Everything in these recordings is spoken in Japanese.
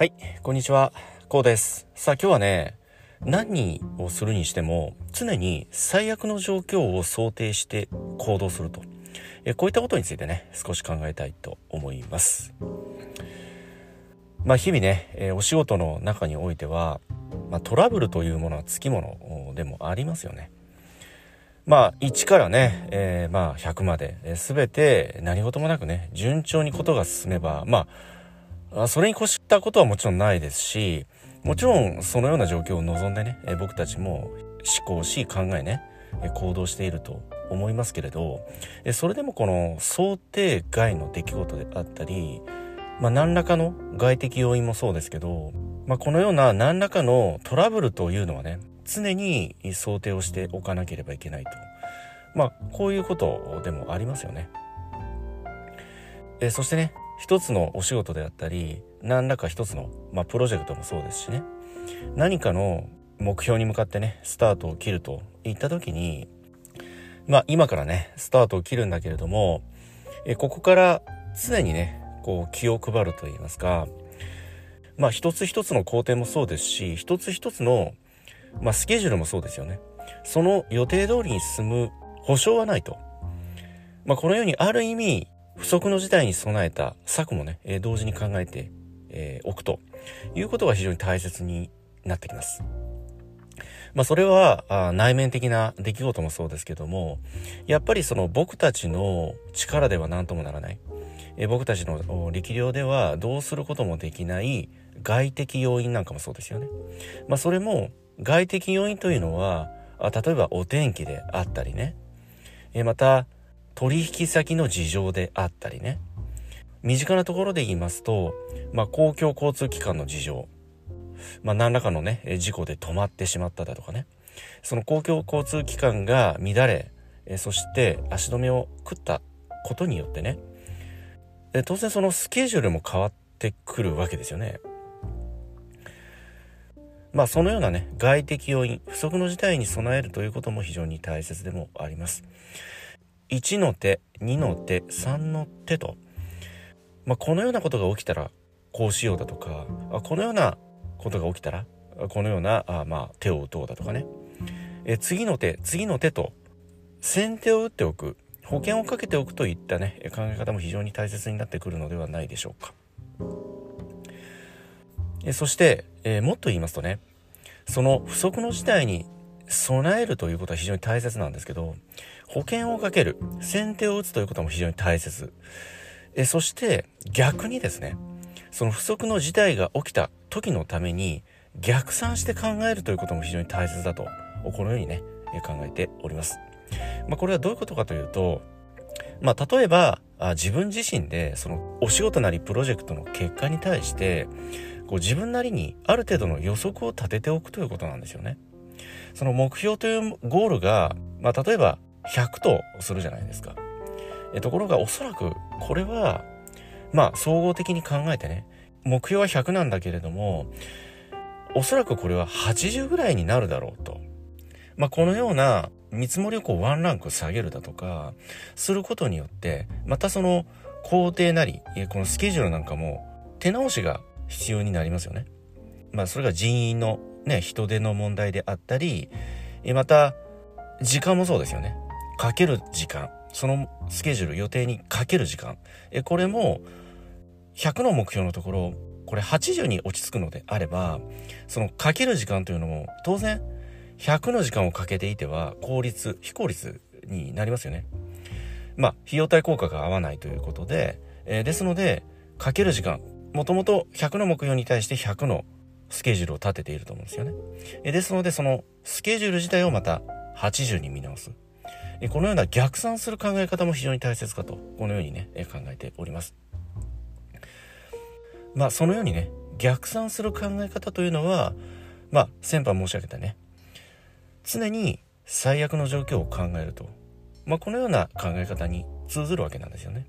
はい、こんにちは。こうです。さあ今日はね、何をするにしても常に最悪の状況を想定して行動すると。えこういったことについてね、少し考えたいと思います。まあ日々ね、えお仕事の中においては、まあ、トラブルというものはつきものでもありますよね。まあ1からね、えー、まあ100まで、えー、全て何事もなくね、順調にことが進めば、まああそれに越したことはもちろんないですし、もちろんそのような状況を望んでね、え僕たちも思考し考えね、行動していると思いますけれど、それでもこの想定外の出来事であったり、まあ、何らかの外的要因もそうですけど、まあ、このような何らかのトラブルというのはね、常に想定をしておかなければいけないと。まあ、こういうことでもありますよね。えそしてね、一つのお仕事であったり何らか一つの、まあ、プロジェクトもそうですしね。何かの目標に向かってねスタートを切るといった時にまあ今からねスタートを切るんだけれどもえここから常にねこう気を配るといいますかまあ一つ一つの工程もそうですし一つ一つの、まあ、スケジュールもそうですよね。その予定通りに進む保証はないと、まあ、このようにある意味不測の事態に備えた策もね、えー、同時に考えて、えー、おくということが非常に大切になってきます。まあそれはあ内面的な出来事もそうですけども、やっぱりその僕たちの力では何ともならない。えー、僕たちの力量ではどうすることもできない外的要因なんかもそうですよね。まあそれも外的要因というのは、あ例えばお天気であったりね、えー、また取引先の事情であったりね身近なところで言いますと、まあ、公共交通機関の事情、まあ、何らかのね事故で止まってしまっただとかねその公共交通機関が乱れそして足止めを食ったことによってね当然そのスケジュールも変わってくるわけですよね。まあそのようなね外的要因不測の事態に備えるということも非常に大切でもあります。1の手2の手3の手と、まあ、このようなことが起きたらこうしようだとかこのようなことが起きたらこのようなあ、まあ、手を打とうだとかね。え次の手次の手と先手を打っておく。保険をかけておくといったね考え方も非常に大切になってくるのではないでしょうか。えそして、え、もっと言いますとねその不測の事態に備えるということは非常に大切なんですけど保険をかける先手を打つということも非常に大切えそして逆にですねその不測の事態が起きた時のために逆算して考えるということも非常に大切だとこのようにね考えております。まあ、これはどういうことかというと、まあ、例えば自分自身でそのお仕事なりプロジェクトの結果に対してこう自分なりにある程度の予測を立てておくということなんですよね。その目標というゴールが、まあ、例えば100とするじゃないですか。えところがおそらくこれはまあ総合的に考えてね目標は100なんだけれどもおそらくこれは80ぐらいになるだろうと。まあこのような見積もりをこうワンランク下げるだとかすることによってまたその工程なりこのスケジュールなんかも手直しが必要になりますよね。まあそれが人員のね人手の問題であったりまた時間もそうですよね。かける時間そのスケジュール予定にかける時間えこれも100の目標のところこれ80に落ち着くのであればそのかける時間というのも当然100の時間をかけていては効率非効率になりますよね。まあ費用対効果が合わないということで、えー、ですのでかける時間もともと100の目標に対して100のスケジュールを立てていると思うんですよね。えですのでそのスケジュール自体をまた80に見直す。このような逆算する考え方も非常に大切かと、このようにね、考えております。まあ、そのようにね、逆算する考え方というのは、まあ、先般申し上げたね、常に最悪の状況を考えると、まあ、このような考え方に通ずるわけなんですよね。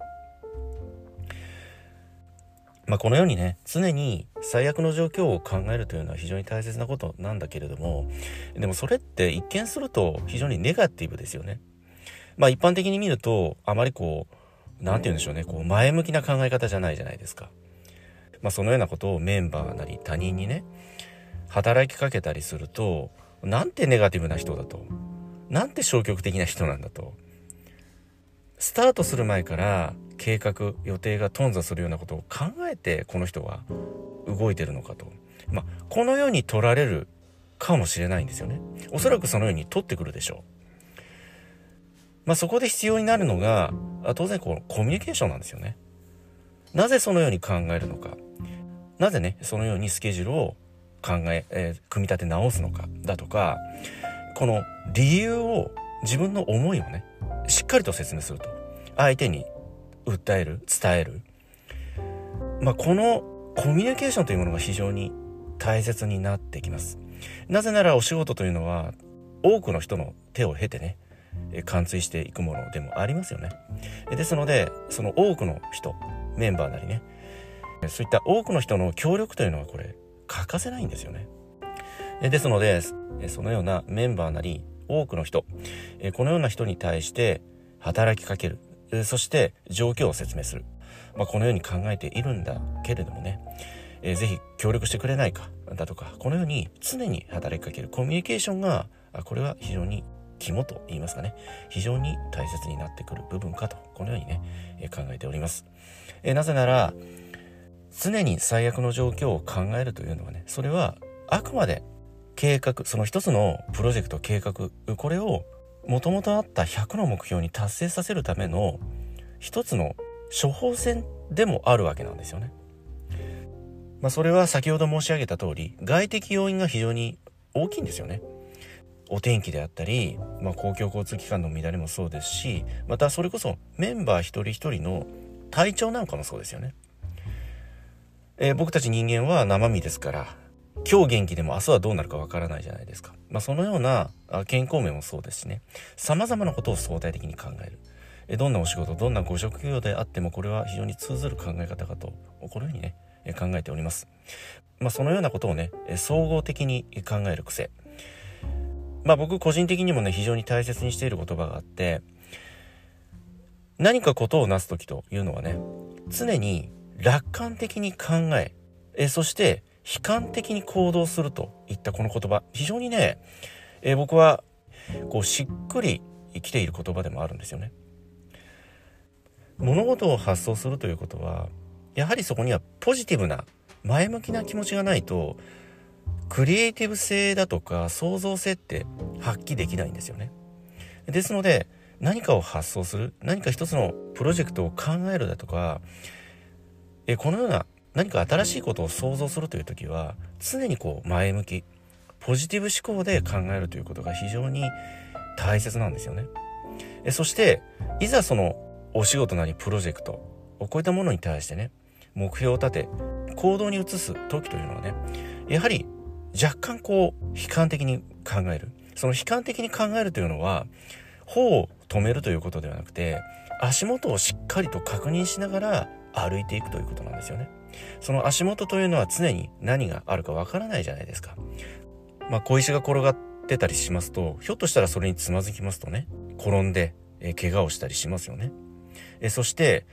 まあ、このようにね常に最悪の状況を考えるというのは非常に大切なことなんだけれどもでもそれって一見すると非常にネガティブですよね。まあ一般的に見ると、あまりこう、なんて言うんでしょうね、こう前向きな考え方じゃないじゃないですか。まあ、そのようなことをメンバーなり他人にね働きかけたりするとなんてネガティブな人だと。なんて消極的な人なんだと。スタートする前から計画予定が頓挫するようなことを考えてこの人は動いてるのかと、まあ、このように取られるかもしれないんですよね。おそらくそのように取ってくるでしょう。まあ、そこで必要になるのが当然このコミュニケーションなんですよね。なぜそのように考えるのか。なぜねそのようにスケジュールを考ええー、組み立て直すのかだとかこの理由を自分の思いをねしっかりと説明すると。相手に訴える伝える。まあ、このコミュニケーションというものが非常に大切になってきます。なぜならお仕事というのは多くの人の手を経てね貫通していくものでもありますよね。ですのでその多くの人メンバーなりねそういった多くの人の協力というのはこれ欠かせないんですよね。ですのでそのようなメンバーなり多くの人このような人に対して働きかける。そして状況を説明する、まあ、このように考えているんだけれどもね、えー、ぜひ協力してくれないかだとかこのように常に働きかける。コミュニケーションがこれは非常に肝と言いますかね非常に大切になってくる部分かとこのようにね、え、考えております、え、なぜなら常に最悪の状況を考えるというのはねそれはあくまで計画その一つのプロジェクト計画これをもともとあった100の目標に達成させるための一つの処方箋でもあるわけなんですよね。まあ、それは先ほど申し上げた通り外的要因が非常に大きいんですよね。お天気であったり、まあ、公共交通機関の乱れもそうですしまたそれこそメンバー一人一人の体調なんかもそうですよね。えー、僕たち人間は生身ですから今日元気でも明日はどうなるかわからないじゃないですか。まあ、そのような健康面もそうですしね、様々なことを相対的に考える。どんなお仕事、どんなご職業であってもこれは非常に通ずる考え方かと、このようにね、考えております。まあ、そのようなことをね、総合的に考える癖。まあ僕個人的にもね、非常に大切にしている言葉があって、何かことをなす時というのはね、常に楽観的に考え、えそして悲観的に行動するといったこの言葉非常にね、え、僕はこうしっくり生きている言葉でもあるんですよね。物事を発想するということはやはりそこにはポジティブな前向きな気持ちがないとクリエイティブ性だとか創造性って発揮できないんですよね。ですので何かを発想する何か一つのプロジェクトを考えるだとかえこのような何か新しいことを想像するという時は常にこう前向きポジティブ思考で考えるということが非常に大切なんですよね。えそしていざそのお仕事なりプロジェクトこういったものに対してね目標を立て行動に移す時というのはねやはり若干こう悲観的に考えるその悲観的に考えるというのは歩を止めるということではなくて足元をしっかりと確認しながら歩いていくということなんですよね。その足元というのは常に何があるかわからないじゃないですか。まあ小石が転がってたりしますと、ひょっとしたらそれにつまずきますとね、転んで、怪我をしたりしますよね。えそして、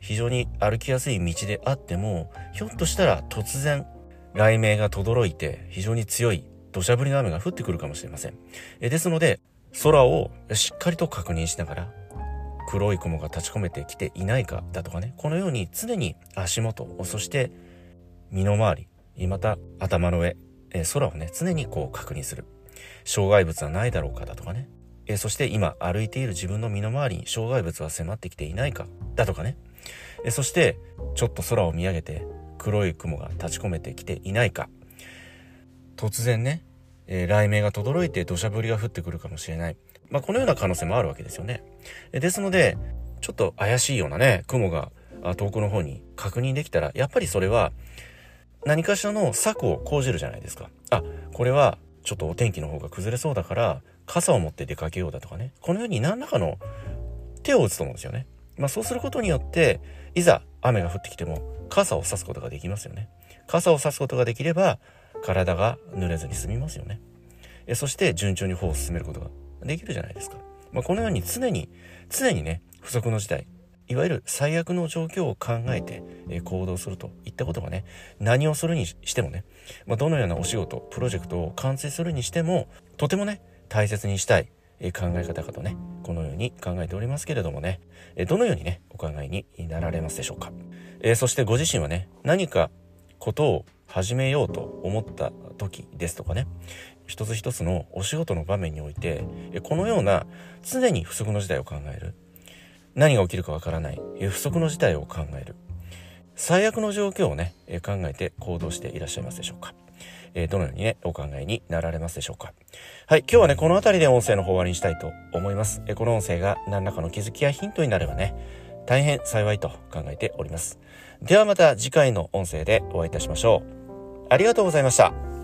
非常に歩きやすい道であっても、ひょっとしたら突然、雷鳴が轟いて非常に強い土砂降りの雨が降ってくるかもしれません。えですので、空をしっかりと確認しながら、黒い雲が立ち込めてきていないかだとかね、このように常に足元、そして身の回り、また頭の上、え空をね、常にこう確認する。障害物はないだろうかだとかね。えそして今歩いている自分の身の回りに障害物は迫ってきていないかだとかね。えそしてちょっと空を見上げて黒い雲が立ち込めてきていないか。突然ね、えー、雷鳴が轟いて土砂降りが降ってくるかもしれない。まあ、このような可能性もあるわけですよね。ですので、ちょっと怪しいようなね、雲が遠くの方に確認できたら、やっぱりそれは何かしらの策を講じるじゃないですか。あ、これはちょっとお天気の方が崩れそうだから、傘を持って出かけようだとかね。このように何らかの手を打つと思うんですよね。まあそうすることによって、いざ雨が降ってきても傘を差すことができますよね。傘を差すことができれば、体が濡れずに済みますよね。えそして順調に歩を進めることができるじゃないですか。まあ、このように常に、常にね、不測の事態、いわゆる最悪の状況を考えて、え行動するといったことがね何をするにしてもね、まあ、どのようなお仕事プロジェクトを完成するにしてもとてもね大切にしたい考え方かとねこのように考えておりますけれどもねどのようにねお考えになられますでしょうか、え、そしてご自身はね何かことを始めようと思った時ですとかね一つ一つのお仕事の場面においてこのような常に不測の事態を考える。何が起きるかわからない。不測の事態を考える。最悪の状況をね考えて行動していらっしゃいますでしょうか。えどのようにね、お考えになられますでしょうか。はい、今日はね、この辺りで音声の方終わりにしたいと思います。えこの音声が何らかの気づきやヒントになればね、大変幸いと考えております。ではまた次回の音声でお会いいたしましょう。ありがとうございました。